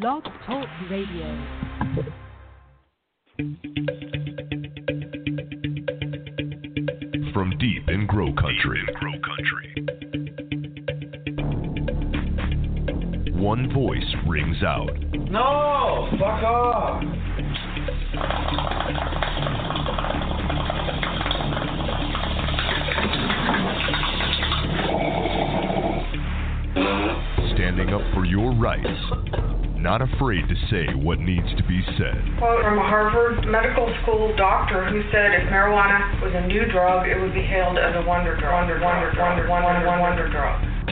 Blog Talk Radio. From deep in Grow Country. In grow country. One voice rings out. No, fuck off. Standing up for your rights. Not afraid to say what needs to be said. quote from a Harvard Medical School doctor who said if marijuana was a new drug, it would be hailed as a wonder drug. Wonder, wonder, wonder, wonder, wonder, wonder drug.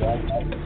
Oh, wow.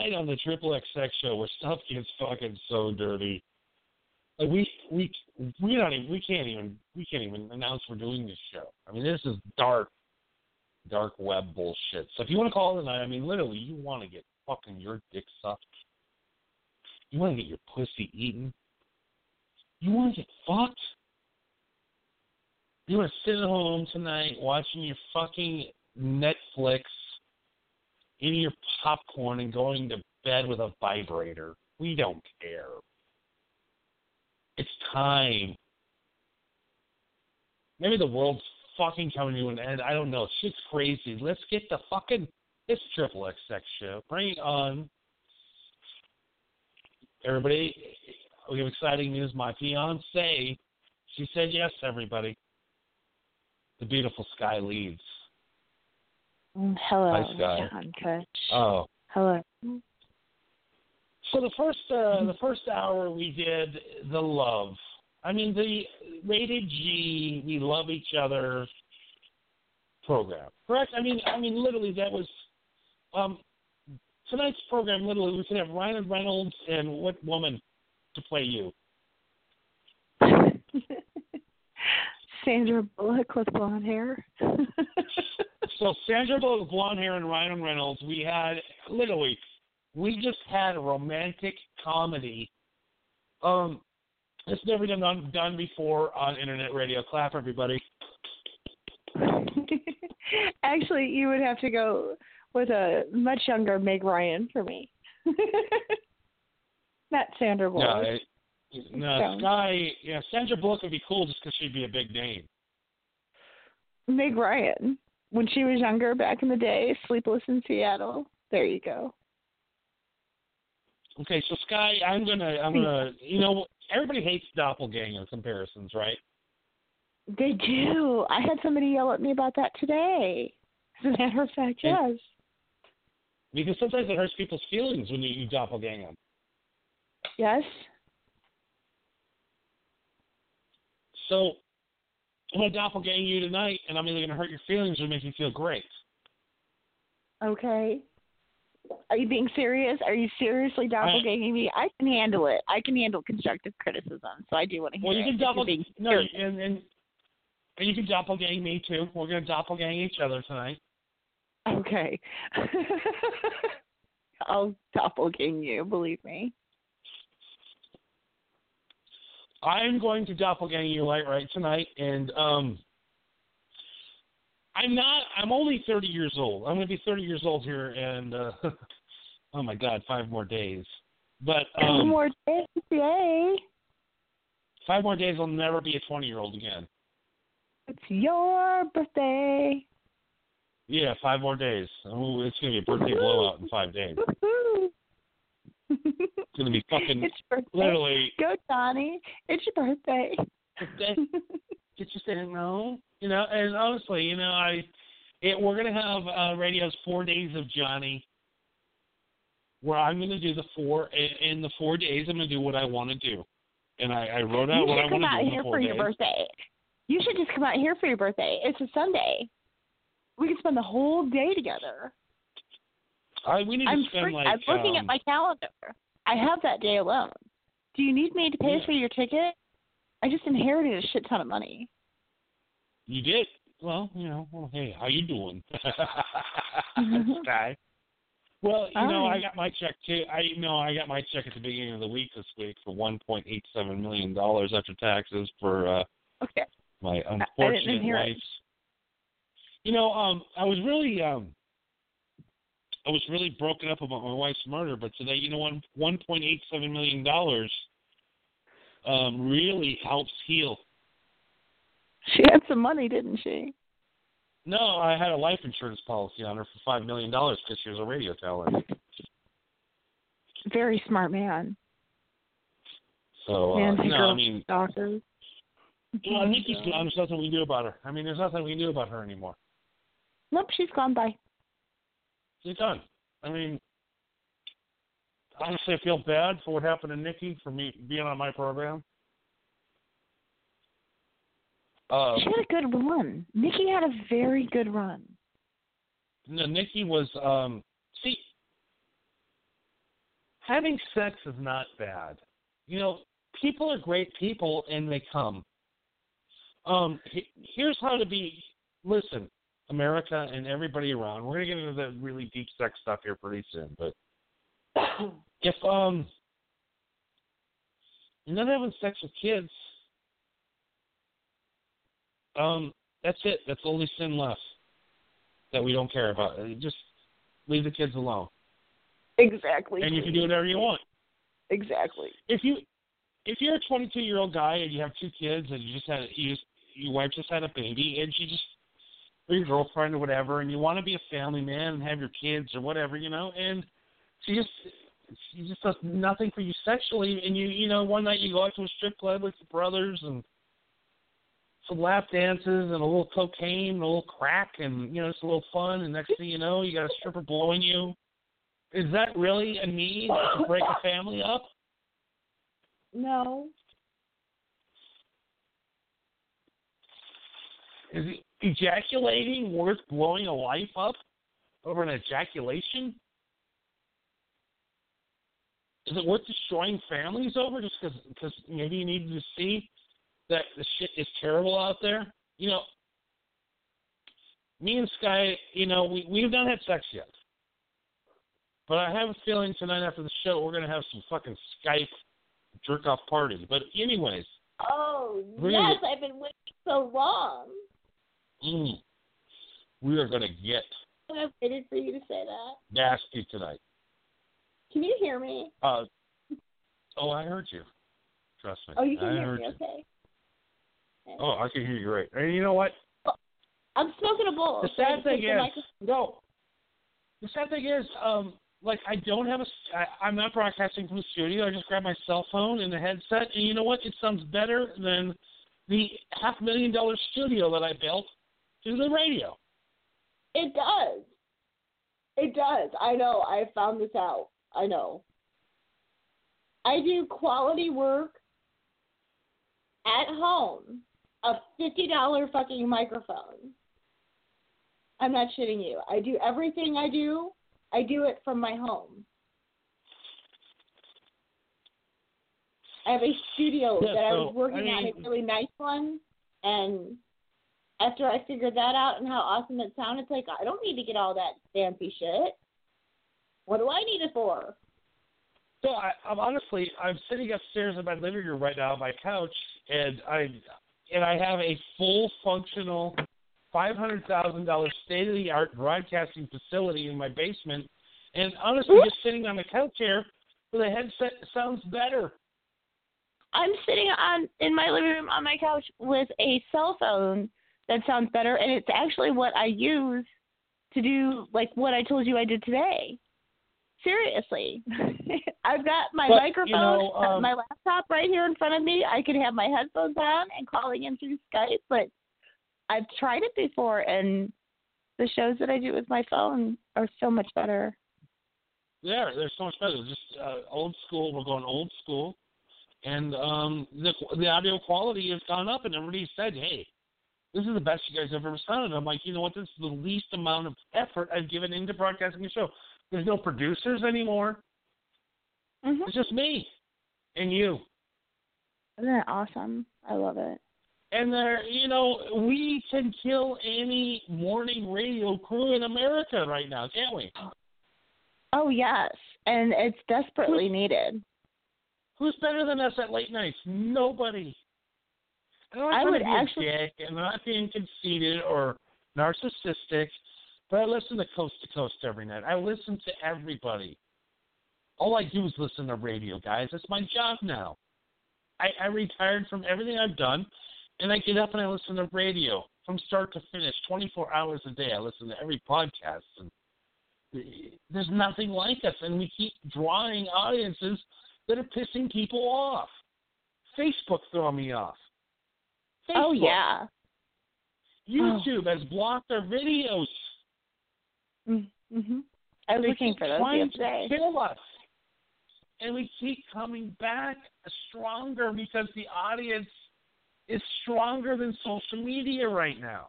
Tonight on the Triple XX show where stuff gets fucking so dirty. Like we we we don't even we can't even we can't even announce we're doing this show. I mean, this is dark, dark web bullshit. So if you want to call tonight, I mean, literally, you want to get fucking your dick sucked. You want to get your pussy eaten. You want to get fucked. You want to sit at home tonight watching your fucking Netflix eating your popcorn and going to bed with a vibrator. We don't care. It's time. Maybe the world's fucking coming to an end. I don't know. Shit's crazy. Let's get the fucking this triple XX show. Bring it on. Everybody, we have exciting news. My fiance, she said yes, everybody. The beautiful Sky leads. Mm, Hello, Hi. John. Oh. Hello. So the first uh, the first hour we did the love I mean, the rated G, we love each other program. Correct? I mean, I mean, literally, that was um, tonight's program. Literally, we could have Ryan Reynolds and what woman to play you? Sandra Bullock with blonde hair. so Sandra Bullock blonde hair and Ryan Reynolds. We had literally, we just had a romantic comedy. Um, it's never been done done before on internet radio. Clap, everybody. Actually, you would have to go with a much younger Meg Ryan for me. Not Sandra Bullock. No, it, no Sky. Yeah, Sandra Bullock would be cool just because she'd be a big name. Meg Ryan, when she was younger back in the day, Sleepless in Seattle. There you go. Okay, so Sky, I'm gonna, I'm gonna, you know, everybody hates doppelganger comparisons, right? They do. I had somebody yell at me about that today. As a matter of fact, yes. Because sometimes it hurts people's feelings when you, you doppelganger them. Yes. So I'm gonna doppelganger you tonight, and I'm either gonna hurt your feelings or make you feel great. Okay. Are you being serious? Are you seriously doppelganging me? I can handle it. I can handle constructive criticism, so I do want to hear well, you can. Doppel- no, and, and and you can doppelgang me too. We're gonna doppelgang each other tonight. Okay. I'll doppelgang you, believe me. I'm going to doppelgang you light right tonight, and um, I'm not. I'm only 30 years old. I'm going to be 30 years old here, and uh, oh my God, five more days. But um, five more days, yay! Five more days. I'll never be a 20 year old again. It's your birthday. Yeah, five more days. Oh, it's gonna be a birthday blowout in five days. It's gonna be fucking it's your birthday. literally. Go, Johnny! It's your birthday. Get your saying no, you know. And honestly, you know, I, it, we're gonna have uh, radio's four days of Johnny, where I'm gonna do the four in, in the four days. I'm gonna do what I want to do, and I, I wrote out you what I want to do. come out here for days. your birthday. You should just come out here for your birthday. It's a Sunday. We could spend the whole day together. I, we need I'm to spend free. like. I'm looking um, at my calendar. I have that day alone. Do you need me to pay Yeah. for your ticket? I just inherited a shit ton of money. You did. Well, you know. Well, hey, how you doing, guy? Well, you know, I got my check too. I you know I got my check at the beginning of the week this week for one point eight seven million dollars after taxes for uh Okay. my unfortunate wife. You know, um, I was really um, I was really broken up about my wife's murder, but today, you know, one one point eight seven million dollars um really helps heal. She had some money, didn't she? No, I had a life insurance policy on her for five million dollars because she was a radio talent. Very smart man. So uh, no, I mean, stalkers. well, Nikki's gone. There's nothing we can do about her. I mean, there's nothing we can do about her anymore. Nope, she's gone by. She's done. I mean, honestly, I feel bad for what happened to Nikki for me being on my program. Uh, She had a good run. Nikki had a very good run. no, Nikki was um see having sex is not bad. You know, people are great people and they come. Um he- here's how to be listen, America and everybody around. We're going to get into the really deep sex stuff here pretty soon, but if um you're not having sex with kids, um that's it. That's the only sin left that we don't care about. Uh, Just leave the kids alone, Exactly. and you can do whatever you want. Exactly. If you if you're a 22 year old guy and you have two kids and you just had you just your wife just had a baby and she just or your girlfriend or whatever and you want to be a family man and have your kids or whatever you know and she just she just does nothing for you sexually and you you know one night you go out to a strip club with your brothers and some lap dances and a little cocaine and a little crack and you know it's a little fun and next thing you know you got a stripper blowing you is that really a need to break a family up No. Is ejaculating worth blowing a life up over an ejaculation? Is it worth destroying families over just because maybe you needed to see that the shit is terrible out there? You know, me and Sky, you know, we we've not had sex yet, but I have a feeling tonight after the show we're gonna have some fucking Skype jerk off party. But anyways, Oh Really? yes, I've been waiting so long. Mm, we are gonna get I've waited for you to say that. nasty tonight. Can you hear me? Uh, oh, I heard you. Trust me. Oh, you can I hear heard me. you. Okay. Oh, I can hear you great. And you know what? I'm smoking a bowl. The sad thing is, no. The sad thing is, um, like I don't have a. I, I'm not broadcasting from the studio. I just grab my cell phone and the headset, and you know what? It sounds better than the half million dollar studio that I built to the radio. It does. It does. I know. I found this out. I know. I do quality work at home. A fifty dollar fucking microphone. I'm not shitting you. I do everything I do. I do it from my home. I have a studio Yeah, that I so, was working I on, mean- a really nice one, and after I figured that out and how awesome it sounded, it's like I don't need to get all that fancy shit. What do I need it for? So I, I'm honestly, I'm sitting upstairs in my living room right now on my couch, and I and I have a full functional, five hundred thousand dollars state of the art broadcasting facility in my basement, and honestly, just sitting on the couch here with a headset sounds better. I'm sitting on in my living room on my couch with a cell phone that sounds better, and it's actually what I use to do like what I told you I did today. Seriously, I've got my But, microphone, you know, um, my laptop right here in front of me. I could have my headphones on and calling in through Skype, but I've tried it before, and the shows that I do with my phone are so much better. Yeah, they're so much better. Just uh, old school. We're going old school, and um, the the audio quality has gone up. And everybody said, "Hey, this is the best you guys have ever sounded." I'm like, you know what? This is the least amount of effort I've given into broadcasting a show. There's no producers anymore. Mm-hmm. It's just me and you. Isn't that awesome? I love it. And there, you know, we can kill any morning radio crew in America right now, can't we? Oh yes, and it's desperately needed. Who's better than us at late nights? Nobody. Not I would actually- dick, and I'm not being conceited or narcissistic, but I listen to Coast to Coast every night. I listen to everybody. All I do is listen to radio, guys. That's my job now. I, I retired from everything I've done, and I get up and I listen to radio from start to finish, 24 hours a day. I listen to every podcast, and there's nothing like us, and we keep drawing audiences that are pissing people off. Facebook throwing me off. Oh yeah. YouTube has blocked our videos. Mm-hmm. I was looking for those the other day. kill us. And we keep coming back stronger because the audience is stronger than social media right now.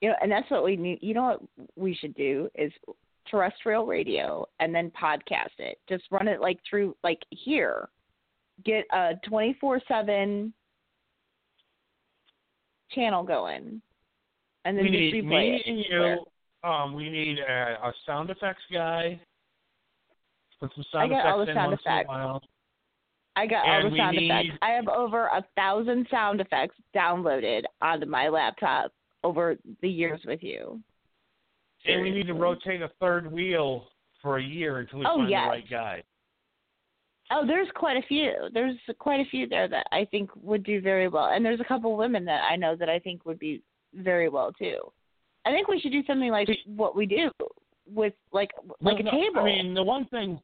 You know, and that's what we need. You know what we should do is terrestrial radio and then podcast it. Just run it like through like here. Get a twenty four seven channel going, and then we just need replay me it. and you. Um, we need a, a sound effects guy. Put some sound I got effects all the sound effects. in a while. I got and all the sound need- effects. I have over a thousand sound effects downloaded onto my laptop over the years with you. And we need to rotate a third wheel for a year until we Oh, find yes. the right guy. Oh, there's quite a few. There's quite a few there that I think would do very well, and there's a couple women that I know that I think would be very well too. I think we should do something like what we do with like like a table. I mean, the one thing,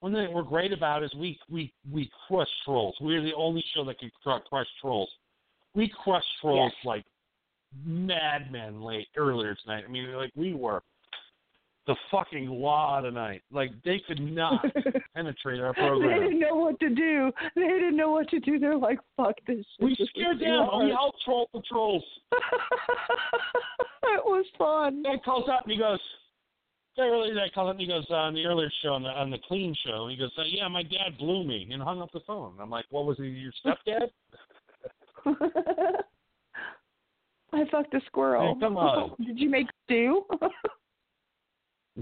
one thing we're great about is we we we crush trolls. We're the only show that can cru- crush trolls. We crush trolls Yes. like madmen late earlier tonight. I mean, like we were. The fucking law tonight. Like they could not penetrate our program. they didn't know what to do. They didn't know what to do. They're like, "Fuck this." We This scared them. We out troll patrols. it was fun. Guy calls up and he goes, guy really that calls up and he goes uh, on the earlier show on the on the clean show. He goes, uh, yeah, my dad blew me and hung up the phone. I'm like, what was he? Your stepdad? I fucked a squirrel. Hey, come on. Did you make stew?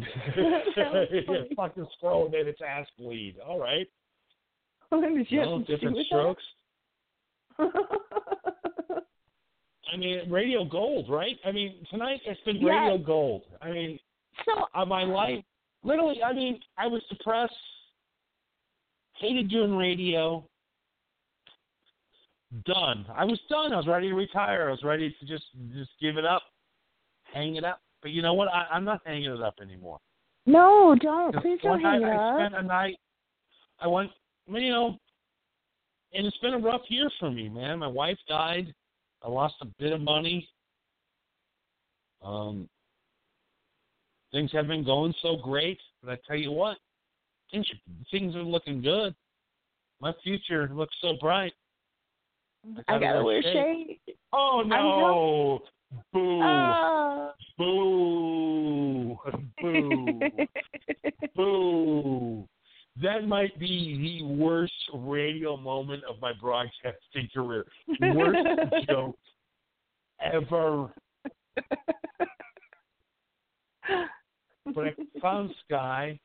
Fucking squirrel made its ass bleed. All right. Did you No different strokes. I mean, radio gold, right? I mean, tonight it's been Yes. radio gold. I mean, so on my life, literally. I mean, I was depressed, hated doing radio. Done. I was done. I was ready to retire. I was ready to just just give it up, hang it up. But you know what? I, I'm not hanging it up anymore. no, don't. Please don't hang it I spent a night. I went, you know, and it's been a rough year for me, man. My wife died. I lost a bit of money. Um, things have been going so great, but I tell you what, things things are looking good. My future looks so bright. I gotta gotta wear wear shade. Oh no! Boo! Ah. Boo! Boo! Boo! That might be the worst radio moment of my broadcasting career. Worst joke ever. But I found Sky,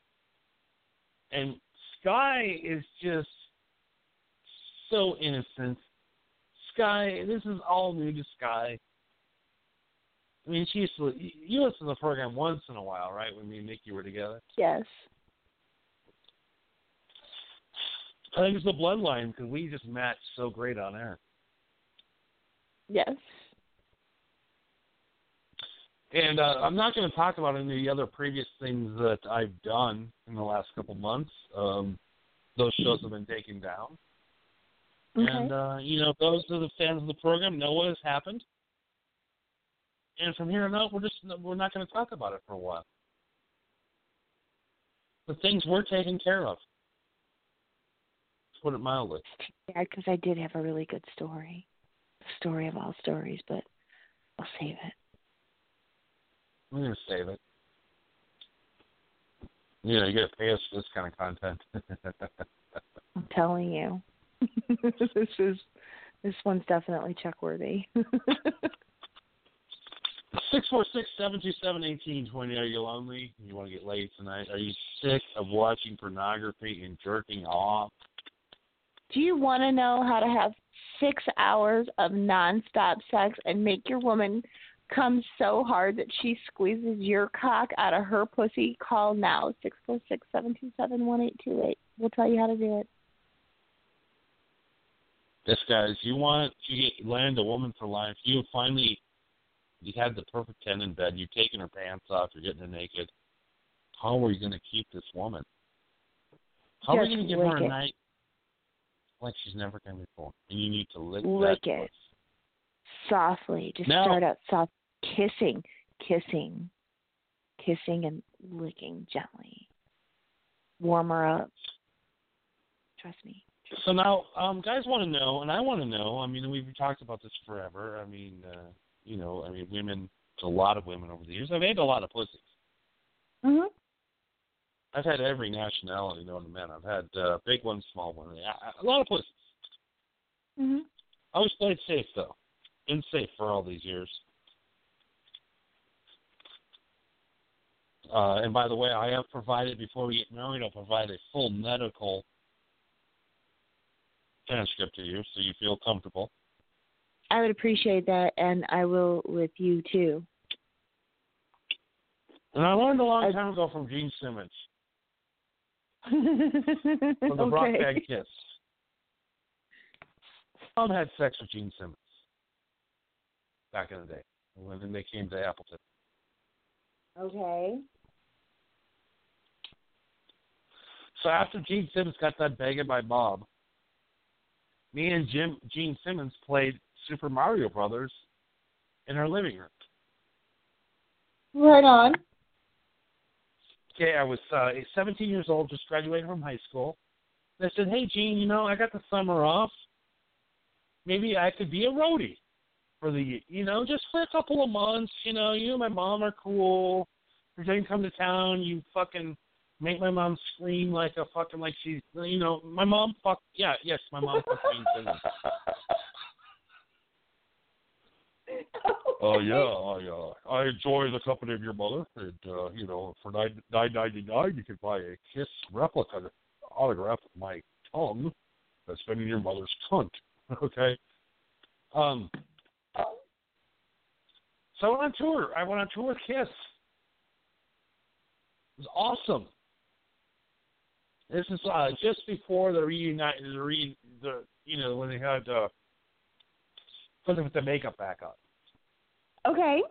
and Sky is just so innocent. Sky, this is all new to Sky. I mean, she used to. You listen to the program once in a while, right? When me and Nikki were together. yes. I think it's the bloodline because we just match so great on air. Yes. And uh, I'm not going to talk about any of the other previous things that I've done in the last couple months. Um, those shows have been taken down. Okay. And, uh, you know, those are the fans of the program know what has happened. And from here on out, we're just we're not going to talk about it for a while. The things were taken care of. To put it mildly. yeah, because I did have a really good story. Story of all stories, but I'll save it. I'm going to save it. You know, you got to pay us for this kind of content. I'm telling you. this is this one's definitely check worthy. Six four six seven two seven eighteen twenty. Are you lonely? You want to get laid tonight? Are you sick of watching pornography and jerking off? Do you want to know how to have six hours of nonstop sex and make your woman come so hard that she squeezes your cock out of her pussy? Call now six four six seven two seven one eight two eight. We'll tell you how to do it. This guys, you want to get land a woman for life. You finally you had the perfect ten in bed. You're taking her pants off. You're getting her naked. How are you going to keep this woman? How are you going to give her a it. night like she's never done before? And you need to lick, Lick that it. Softly. Just Now- start out soft kissing, kissing, kissing and licking gently. Warm her up. Trust me. So now, um, guys want to know, and I want to know. I mean, we've talked about this forever. I mean, uh, you know, I mean, women, a lot of women over the years. I've had a lot of pussies. Mhm. I've had every nationality known to men. I've had uh, big ones, small ones, a a lot of pussies. Mhm. I always played safe though, been safe for all these years. Uh, and by the way, I have provided before we get married, I'll provide a full medical transcript to you, so you feel comfortable. I would appreciate that, and I will with you too. And I learned a long time ago from Gene Simmons, from the Rock okay. Band Kiss. Tom had sex with Gene Simmons back in the day when they came to Appleton. Okay. So after Gene Simmons got done begging by Bob, me and Jim Gene Simmons played Super Mario Brothers in our living room. Right on. Okay, I was uh, 17 years old, just graduating from high school. And I said, "Hey, Gene, you know, I got the summer off. Maybe I could be a roadie for the, you know, just for a couple of months. You know, you and my mom are cool. If you come to town, you fucking make my mom scream like a fucking like she's, you know, my mom fuck. Yeah, yes, my mom fucking Gene Oh uh, yeah, I uh, I enjoy the company of your mother, and uh, you know, for nine nine ninety nine, you can buy a Kiss replica autograph with my tongue that's been in your mother's cunt. okay. Um. So I went on tour. I went on tour with Kiss. It was awesome. This is uh, just before the reunite, the re, the you know when they had uh, put the makeup back on. Okay.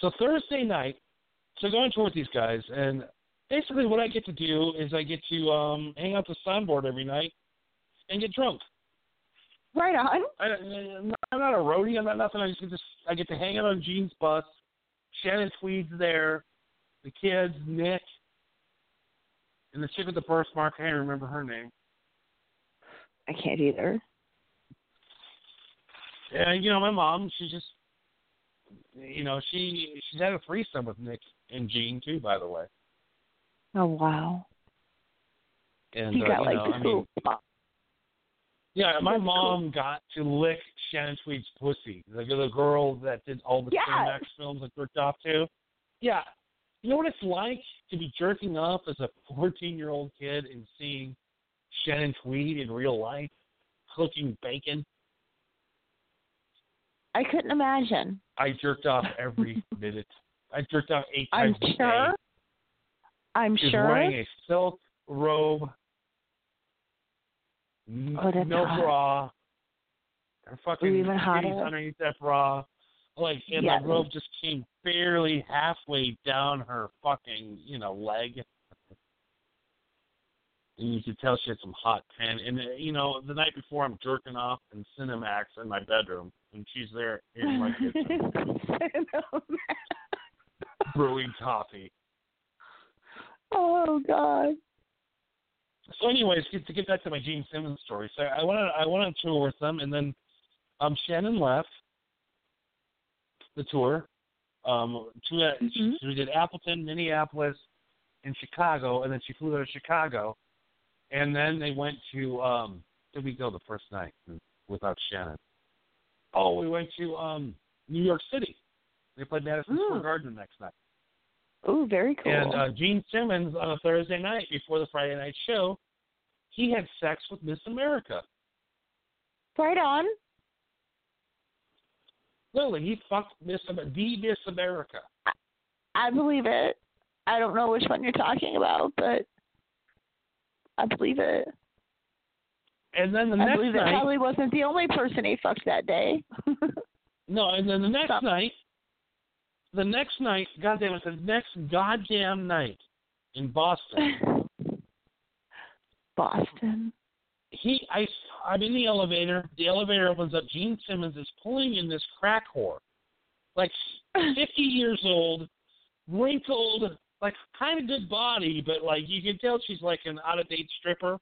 So Thursday night, so going tour with these guys, and basically what I get to do is I get to um hang out the soundboard every night and get drunk. Right on. I, I'm not a roadie. I'm not nothing. I just get to I get to hang out on Gene's bus. Shannon Tweed's there. The kids, Nick, and the chick with the birthmark. I can't remember her name. I can't either. And you know, my mom, she's just you know, she she's had a threesome with Nick and Gene too, by the way. Oh wow. And you uh, got you like know, I mean, yeah, my That's mom cool. got to lick Shannon Tweed's pussy, the the girl that did all the Yes. Cinemax films I jerked off to. Yeah, you know what it's like to be jerking off as a 14 year old kid and seeing Shannon Tweed in real life cooking bacon. I couldn't imagine. I jerked off every minute. I jerked off eight I'm times a day. sure. I'm She's sure. wearing a silk robe, Oh, that's no hot. bra. Her fucking even hotter. underneath that bra. Like, and Yes. the robe just came barely halfway down her fucking, you know, leg. And you could tell she had some hot pan. And, uh, you know, the night before I'm jerking off in Cinemax in my bedroom, and she's there in my kitchen brewing coffee. oh God. so anyways, to get back to my Gene Simmons story. So I went on, I went on tour with them, and then um, Shannon left the tour. Um, to, uh, Mhm. she, we did Appleton, Minneapolis, and Chicago, and then she flew to Chicago, and then they went to. Um, did we go the first night without Shannon? Oh, we went to um, New York City. They played Madison Square Mm. Garden the next night. Oh, very cool. And uh, Gene Simmons on a Thursday night before the Friday night show, he had sex with Miss America. right on. Literally, he fucked Miss the Miss America. I believe it. I don't know which one you're talking about, but I believe it. And then the I next believe it night, probably wasn't the only person he fucked that day. no, and then the next Stop. night, the next night, goddamn it, the next goddamn night in Boston, Boston. he, I, I'm in the elevator. The elevator opens up. Gene Simmons is pulling in this crack whore, like 50 years old, wrinkled, like kind of good body, but like you can tell she's like an out of date stripper.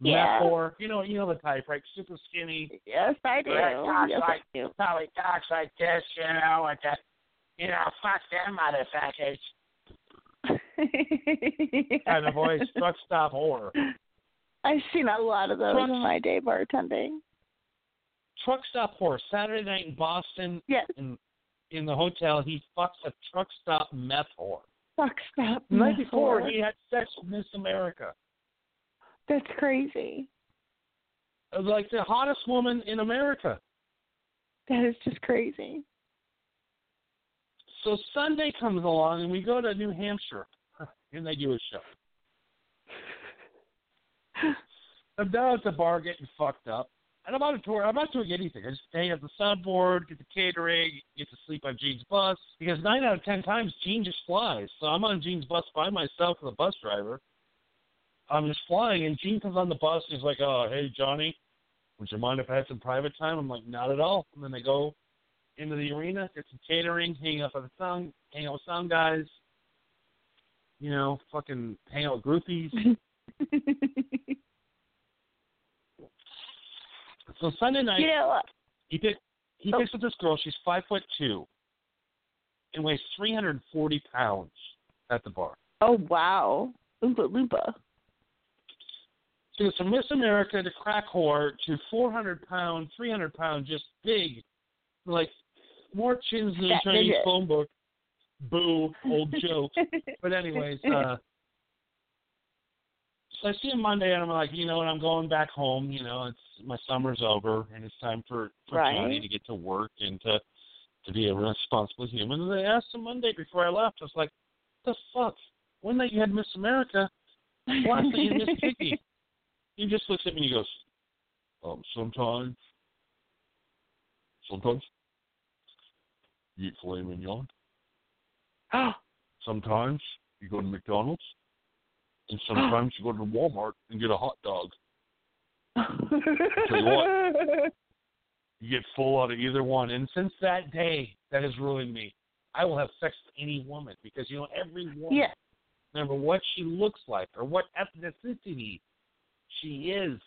Yeah. Meth whore. You know, you know the type, right? Super skinny. Yes, I do. Yes, like- I do. Probably talks like this, you know, like that. You know, fuck them motherfuckers. Kind of voice, truck stop whore. I've seen a lot of those Truck- in my day bartending. Truck stop whore. Saturday night in Boston, Yes. in in the hotel, he fucks a truck stop meth whore. Fuck stop. The night before, he had sex with Miss America, That's crazy. Uh, like the hottest woman in America. That is just crazy. So Sunday comes along, and we go to New Hampshire, and they do a show. I'm down at the bar getting fucked up. And I'm on a tour. I'm not doing anything. I just hang at the soundboard, get the catering, get to sleep on Gene's bus. Because nine out of ten times, Gene just flies. So I'm on Gene's bus by myself with a bus driver. I'm just flying, and Gene comes on the bus, and he's like, oh, hey, Johnny, would you mind if I had some private time? I'm like, not at all. And then they go into the arena, get some catering, hang out with the sound, hang out with sound guys. you know, fucking hang out with groupies. so Sunday night, you know, he pick, he Oh. picks up this girl. She's five foot two, and weighs three hundred and forty pounds at the bar. oh wow, Oompa Loompa. She goes from Miss America to crack whore to 400 pound, 300 pound, just big, like more chins than a Chinese phone book. Boo, old joke. But anyways, uh, so I see him Monday, and I'm like, you know what? I'm going back home. You know, it's my summer's over, and it's time for for Right. Johnny to get to work and to to be a responsible human. And I asked him Monday before I left. I was like, the fuck? One night you had Miss America, last night you Miss Piggy. He just looks at me and he goes, um, sometimes, sometimes you eat filet mignon. Sometimes you go to McDonald's. And sometimes you go to Walmart and get a hot dog. you what. You get full out of either one. And since that day, that has ruined me. I will have sex with any woman because, you know, every woman, yeah. no matter what she looks like or what ethnicity she is,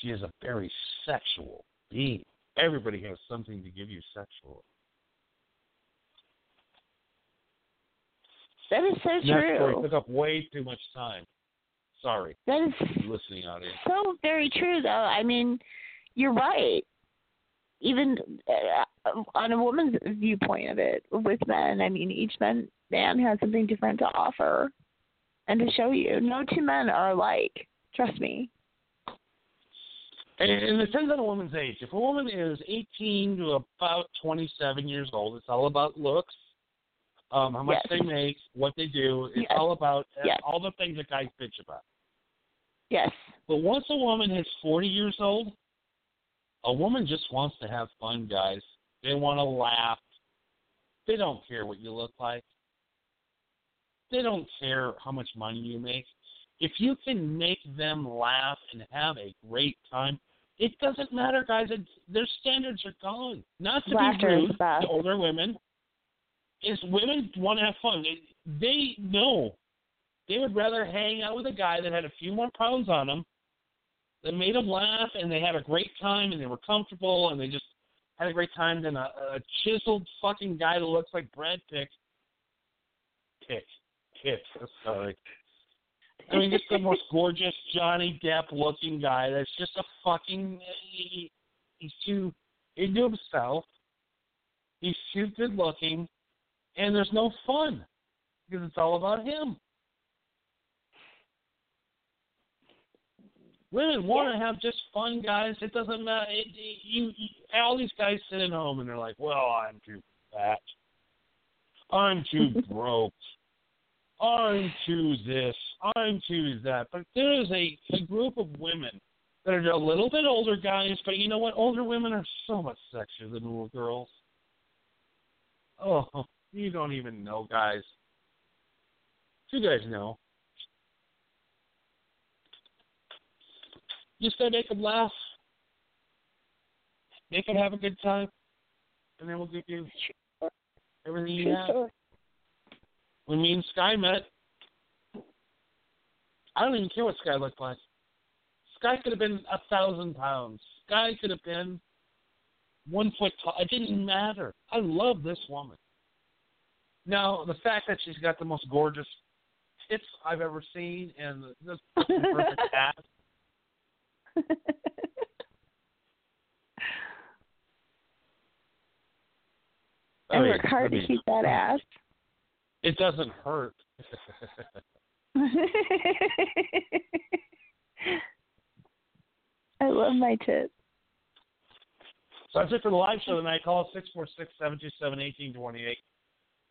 she is a very sexual being. Everybody has something to give you sexual. That is so And that story true. took up way too much time. Sorry, That is listening audience. so very true, though. I mean, you're right. Even uh, on a woman's viewpoint of it with men, I mean, each man man has something different to offer and to show you. No two men are alike. Trust me. And, and it depends on a woman's age. If a woman is 18 to about 27 years old, it's all about looks, um, how much Yes. they make, what they do. It's Yes. all about uh, Yes. all the things that guys bitch about. Yes. But once a woman is 40 years old, a woman just wants to have fun, guys. They want to laugh. They don't care what you look like. They don't care how much money you make. If you can make them laugh and have a great time, it doesn't matter, guys. It, their standards are gone. Not to Laughter be rude the to older women, is women want to have fun. They, they know they would rather hang out with a guy that had a few more pounds on him, that made them laugh, and they had a great time, and they were comfortable, and they just had a great time than a, a chiseled fucking guy that looks like Brad Pitt. Pitt. Pitt. Sorry. I mean, just the most gorgeous Johnny Depp looking guy. That's just a fucking. He, he's too into himself. He's too good looking, and there's no fun because it's all about him. Women want to have just fun, guys. It doesn't matter. It, it, you, you, all these guys sit at home and they're like, "Well, I'm too fat. I'm too broke. I'm too this. I'm too that." But there is a, a group of women that are a little bit older guys, but you know what? Older women are so much sexier than little girls. Oh, you don't even know, guys. You guys know. Just gotta make them laugh. Make them have a good time. And then we'll give you everything you have. When me and Sky met, I don't even care what Sky looked like. Sky could have been a thousand pounds. Sky could have been one foot tall. It didn't matter. I love this woman. Now, the fact that she's got the most gorgeous tits I've ever seen and the the perfect ass. I I mean, work hard I mean, to keep that ass. It doesn't hurt. I love my tits. So that's it for the live show tonight. Call us 646-727-1828.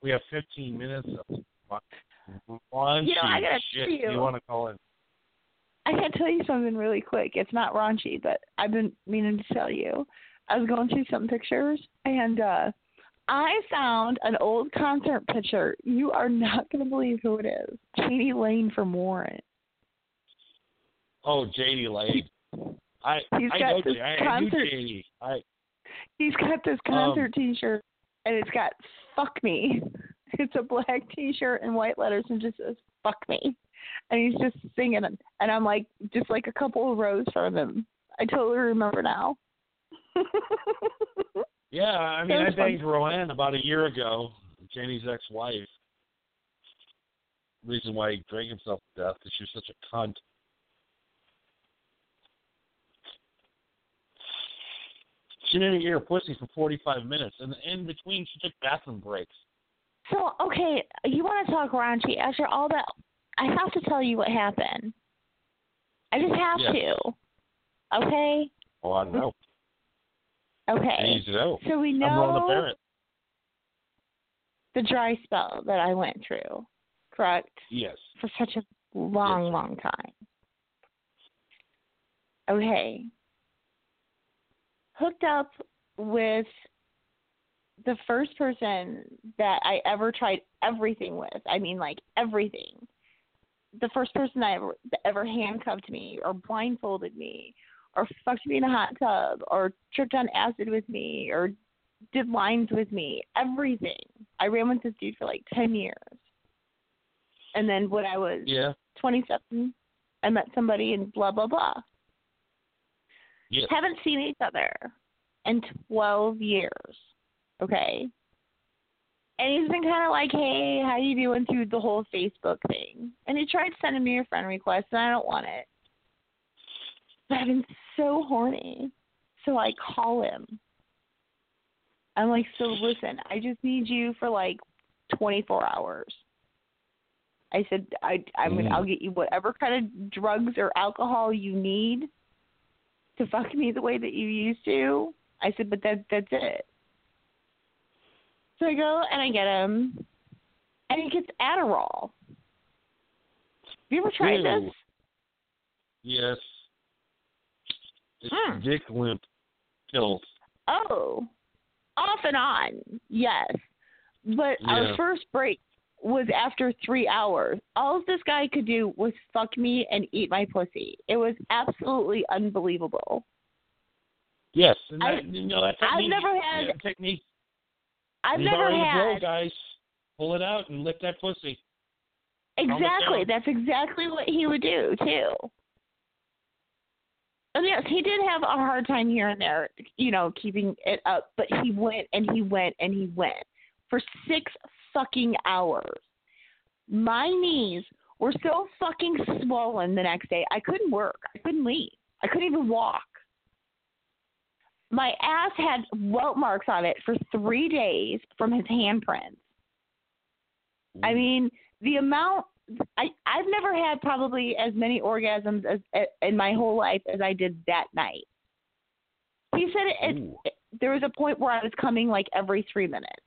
We have 15 minutes of raunchy You know, I gotta shit. tell you- you want to call in? I gotta tell you something really quick. It's not raunchy, but I've been meaning to tell you. I was going through some pictures and uh I found an old concert picture. You are not gonna believe who it is. Jani Lane from Warrant. Oh, Jani Lane. I He's I got know this. I, I knew concert- Jani. I He's got this Um, concert T-shirt and it's got "fuck me" It's a black T-shirt and white letters, and just says "fuck me," and he's just singing, it. and I'm like, just like a couple of rows from him. I totally remember now. Yeah, I mean, I was fun. banged Roanne about a year ago, Jani's ex-wife. Reason why he drank himself to death because she was such a cunt. She didn't eat her pussy for 45 minutes, and in between she took bathroom breaks. So okay, you want to talk raunchy after all that? I have to tell you what happened. I just have Yes. to. Okay. Oh, I know. I Okay. need to know. So we know the dry spell that I went through, correct? Yes. For such a long, Yes. long time. Okay. Hooked up with the first person that I ever tried everything with. I mean, like everything. The first person I ever that ever handcuffed me or blindfolded me or fucked me in a hot tub or tripped on acid with me or did lines with me. Everything. I ran with this dude for like ten years. And then when I was Yeah. twenty seven, I met somebody and blah blah blah. Yes. Haven't seen each other in twelve years. Okay. And he's been kind of like, "Hey, how you doing?" through the whole Facebook thing. And he tried sending me a friend request, and I don't want it. But I've been so horny, so I call him. I'm like, "So listen, I just need you for like 24 hours." I said, "I, I'm gonna, Mm. I'll get you whatever kind of drugs or alcohol you need to fuck me the way that you used to." I said, "But that that's it." So I go and I get him, and he gets Adderall. Have you ever tried Ew. this? Yes. It's Hmm. dick limp pills. Oh, off and on, yes. But Yeah. our first break was after three hours. All this guy could do was fuck me and eat my pussy. It was absolutely unbelievable. Yes. And I- that, you know, that I've never had- that technique. I've never had guys. Pull it out and lick that pussy. exactly. That's exactly what he would do too. And yes, he did have a hard time here and there, you know, keeping it up. But he went and he went and he went for six fucking hours. My knees were so fucking swollen the next day. I couldn't work. I couldn't leave. I couldn't even walk. My ass had welt marks on it for three days from his handprints. I mm. mean, the amount I I've never had probably as many orgasms as in my whole life as I did that night. He said it, Ooh. it there was a point where I was coming like every three minutes.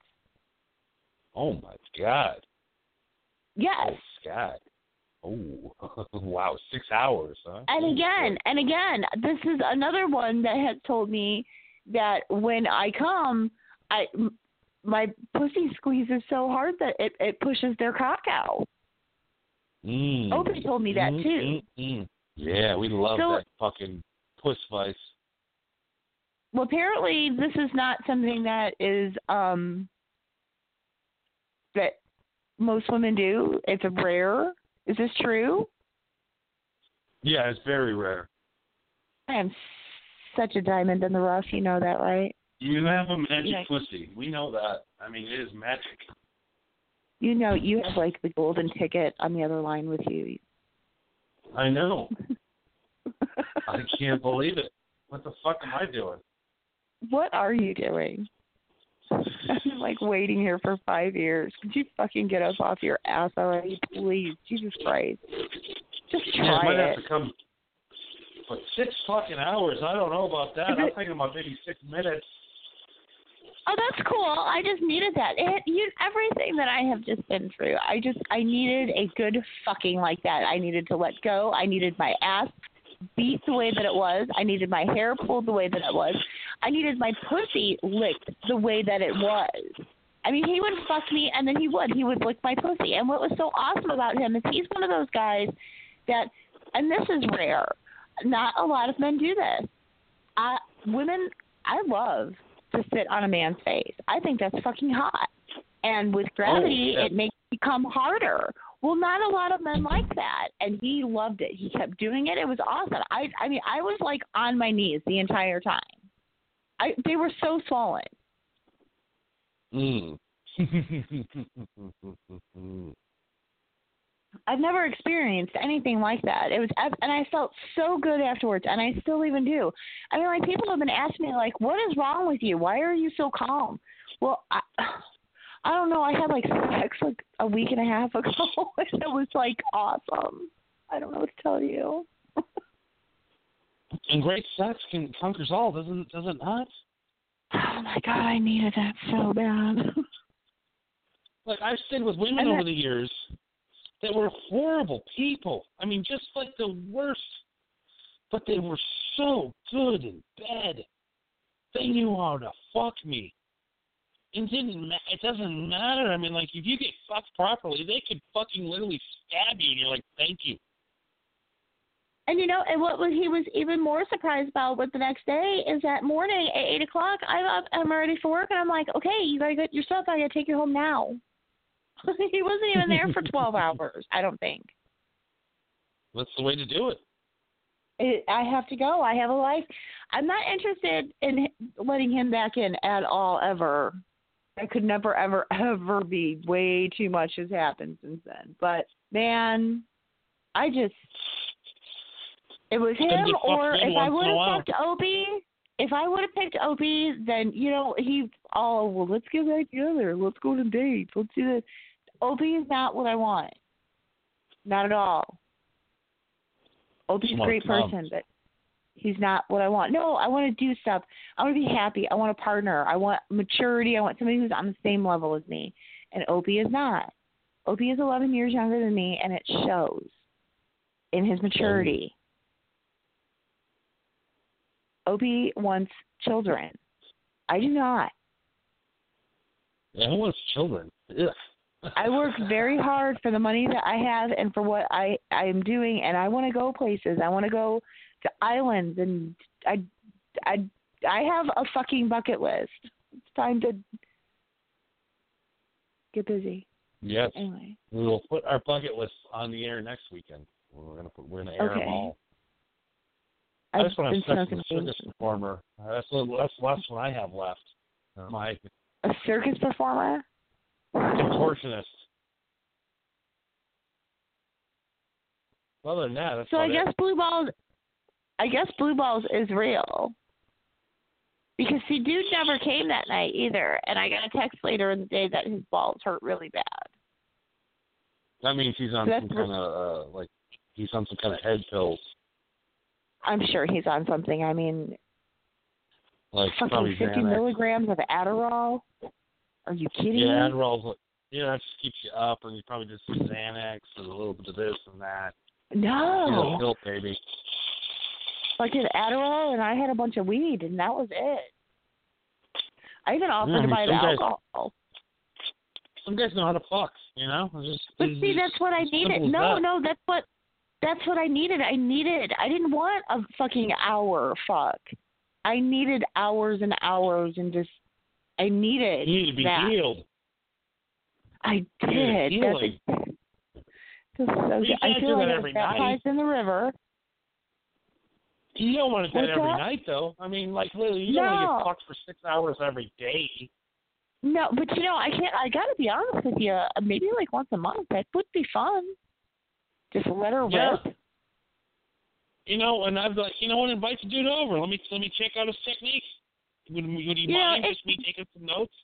Oh my god. Yes. Oh God. Oh wow, six hours, huh? And Oh, again, and again, this is another one that has told me that when I come, I my pussy squeezes so hard that it it pushes their cock out. Mm. Opie told me that Mm, too. mm, mm. Yeah, we love So- that fucking puss vice. Well, apparently this is not something that is um most women do. It's a rare. Is this true? Yeah, it's very rare. I am such a diamond in the rough. You know that, right? You have a magic Yeah. pussy. We know that. I mean, it is magic. You know you have like the golden ticket on the other line with you. I know. I can't believe it. What the fuck am I doing? what are you doing? Like waiting here for five years. Could you fucking get us off your ass already, please? Jesus Christ. Just Yeah, I try might it. have to come. But six fucking hours. I don't know about that. Is I'm it- thinking about maybe six minutes. Oh, that's cool. I just needed that. It, you, everything that I have just been through, I just, I needed a good fucking like that. I needed to let go. I needed my ass beat the way that it was. I needed my hair pulled the way that it was. I needed my pussy licked the way that it was. I mean, he would fuck me, and then he would. He would lick my pussy. And what was so awesome about him is he's one of those guys that, and this is rare. Not a lot of men do this. I, women, I love to sit on a man's face. I think that's fucking hot. And with oh, gravity, yeah. it makes it become harder. Well, not a lot of men like that, and he loved it. He kept doing it. It was awesome. I, I mean, I was like on my knees the entire time. I, they were so swollen. Mm. I've never experienced anything like that. It was, and I felt so good afterwards, and I still even do. I mean, like people have been asking me, like, "What is wrong with you? Why are you so calm?" Well, I, I don't know. I had like sex like a week and a half ago, and it was like awesome. I don't know what to tell you. and great sex can conquers all, doesn't does it not? Oh my god, I needed that so bad. Like I've stayed with women And over that- the years that were horrible people. I mean, just like the worst. But they were so good in bed. They knew how to fuck me. It didn't. Ma- it doesn't matter. I mean, like if you get fucked properly, they could fucking literally stab you, and you're like, "Thank you." And you know, and what was he was even more surprised about with the next day is that morning at eight o'clock, I'm up, I'm ready for work, and I'm like, okay, you gotta get your stuff. I gotta take you home now. he wasn't even there for twelve hours. I don't think. That's the way to do it. It, I have to go. I have a life. I'm not interested in letting him back in at all ever. That could never, ever, ever be. Way too much has happened since then. But man, I just it was him or if I would in a while. have picked Opie. If I would have picked Opie, then you know he. Oh well, let's get back together. Let's go to dates. Let's do this. Opie is not what I want. Not at all. Opie's a great person, but he's not what I want. No, I want to do stuff. I want to be happy. I want a partner. I want maturity. I want somebody who's on the same level as me. And Opie is not. Opie is 11 years younger than me, and it shows in his maturity. Opie wants children. I do not. Yeah, who wants children? Ugh. I work very hard for the money that I have and for what I I am doing, and I want to go places. I want to go islands, and I I I have a fucking bucket list. It's time to get busy. Yes. Anyway, We will put our bucket list on the air next weekend. We're gonna put, we're gonna air Okay. them all. I I've just want to have sex with a circus performer. Uh, That's the that's the last one I have left. My a circus performer. contortionist. Other than that, that's So I about it. guess blue balls. I guess blue balls is real. Because see, dude never came that night either, and I got a text later in the day that his balls hurt really bad. that means he's on some kind of uh, like he's on some kind of head pills, I'm sure he's on something. I mean, like fucking 50 Xanax. milligrams of Adderall. Are you kidding Yeah? Adderall's like yeah, that just keeps you up, and you probably just Xanax and a little bit of this and that. You know, No, pill baby. Fucking Adderall, and I had a bunch of weed, and that was it. I even offered Yeah, to buy the alcohol. Some guys know how to fuck, you know. Just, But see, that's what I needed. No, that. no, that's what that's what I needed. I needed. I didn't want a fucking hour fuck. I needed hours and hours and just. I needed You need to be that. healed. I did. healing. That's so good. I feel like that I was baptized in the river. You don't want to do What's it every that? night, though. I mean, like, literally, you don't want to get fucked for six hours every day. No, but you know, I can't. I gotta be honest with you. uh, Maybe like once a month. That would be fun. Just let her Yeah. rip. You know, and I've like, you know what? Invite the dude over. Let me let me check out his technique. Would, would you Yeah, mind it- just me taking some notes?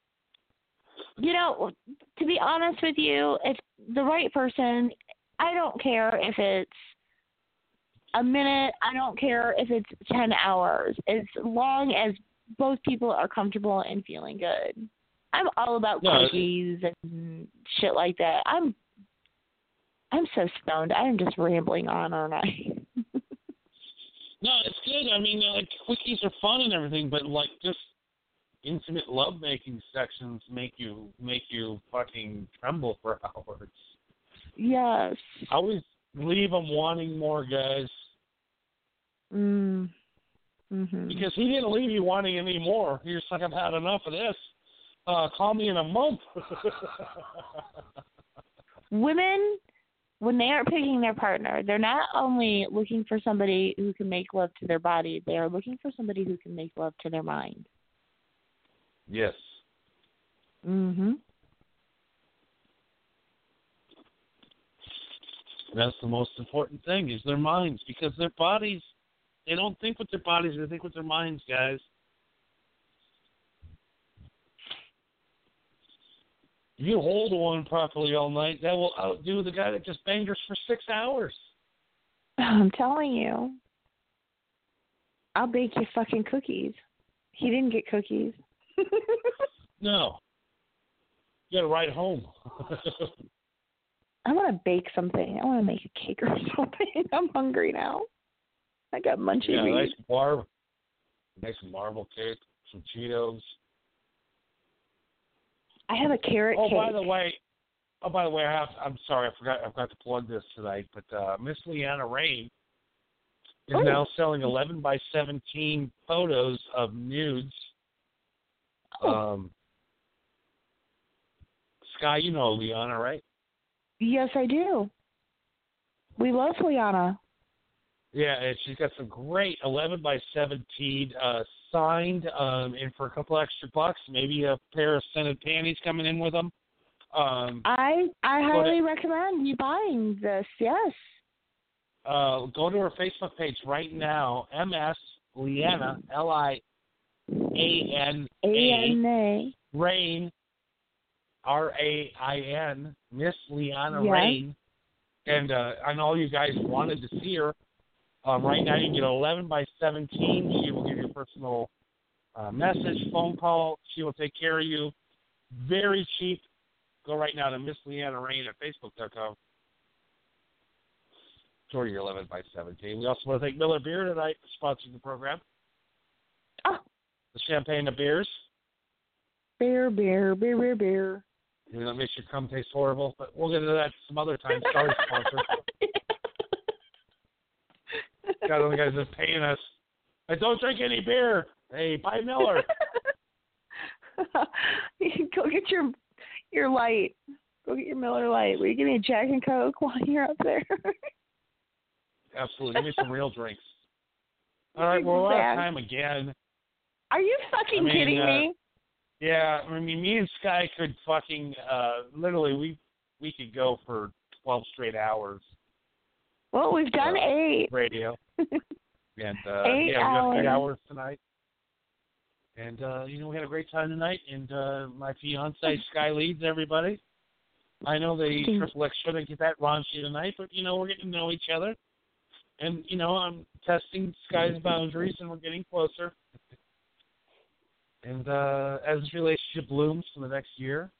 You know, to be honest with you, if the right person, I don't care if it's a minute. I don't care if it's ten hours. As long as both people are comfortable and feeling good. I'm all about No, cookies and shit like that. I'm I'm so stoned. I'm just rambling on, aren't I? No, it's good. I mean, like quickies are fun and everything, but like just intimate lovemaking sections make you make you fucking tremble for hours. yes. I always leave them wanting more, guys, Mm. Mhm. because he didn't leave you wanting any more. You're just like, I've had enough of this. Uh, call me in a month. Women, when they are picking their partner, they're not only looking for somebody who can make love to their body, they are looking for somebody who can make love to their mind. yes. Mhm. That's the most important thing is their minds because their bodies they don't think with their bodies, they think with their minds, guys. If you hold one properly all night, that will outdo the guy that just banged her for six hours. I'm telling you. I'll bake you fucking cookies. He didn't get cookies. No. You gotta ride home. I want to bake something. I want to make a cake or something. I'm hungry now. I got munchy yeah, nice meat. mar nice marble cake, some Cheetos. I have a carrot Oh, cake. by the way, oh, by the way, I have. I'm sorry, I forgot. I forgot to plug this tonight. But uh, Miss Leanna Rain is Oh. now selling 11 by 17 photos of nudes. Oh. Um, Sky, you know Leanna, right? Yes, I do. We love Liana. Yeah, and she's got some great 11 by 17 uh, signed, um, and for a couple extra bucks, maybe a pair of scented panties coming in with them. Um, I I Go to- highly recommend you buying this. Yes. uh, go to her Facebook page right now. MS Leanna L I A N A A N A. Rain R A I N Miss Leanna Yes. Rain, and uh, I know you guys wanted to see her. Um, right now, you can get 11 by 17. She will give you a personal uh, message, phone call. She will take care of you. Very cheap. Go right now to Miss Leanna Rain at Facebook.com. For your 11 by 17. We also want to thank Miller Beer tonight for sponsoring the program. Oh. The champagne of beers. Beer, beer, beer, beer, beer. You know, it makes your cum taste horrible, but we'll get into that some other time. Sorry, sponsor. God, the guys just paying us. I don't drink any beer. Hey, buy Miller. Go get your your light. Go get your Miller Lite. Will you give me a Jack and Coke while you're up there? Absolutely. Give me some real drinks. All right, well, we're out of time again. Are you fucking I mean, kidding uh, me? Yeah, I mean, me and Sky could fucking uh literally we we could go for twelve straight hours Well, we've done uh, eight. radio, and uh, Eight yeah, we got eight hours. hours tonight. And uh, you know, we had a great time tonight. And uh, my fiance Sky leads everybody. I know the Triple X shouldn't get that raunchy tonight, but you know, we're getting to know each other. And you know, I'm testing Sky's boundaries, and we're getting closer. And uh, as this relationship blooms for the next year,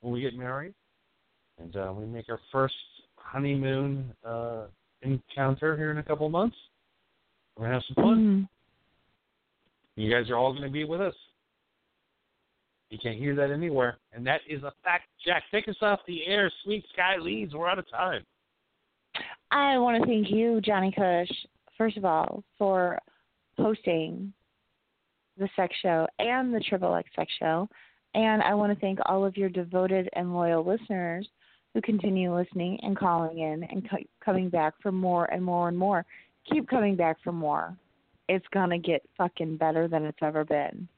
when we get married, and uh, we make our first honeymoon uh, encounter here in a couple of months, we're gonna have some fun. Mhm. You guys are all going to be with us. You can't hear that anywhere, and that is a fact. Jack, take us off the air. Sweet Sky leads. We're out of time. I want to thank you, Johnny Cush, first of all, for hosting the sex show and the Triple X sex show. And I want to thank all of your devoted and loyal listeners who continue listening and calling in and co- coming back for more and more and more. Keep coming back for more. It's going to get fucking better than it's ever been.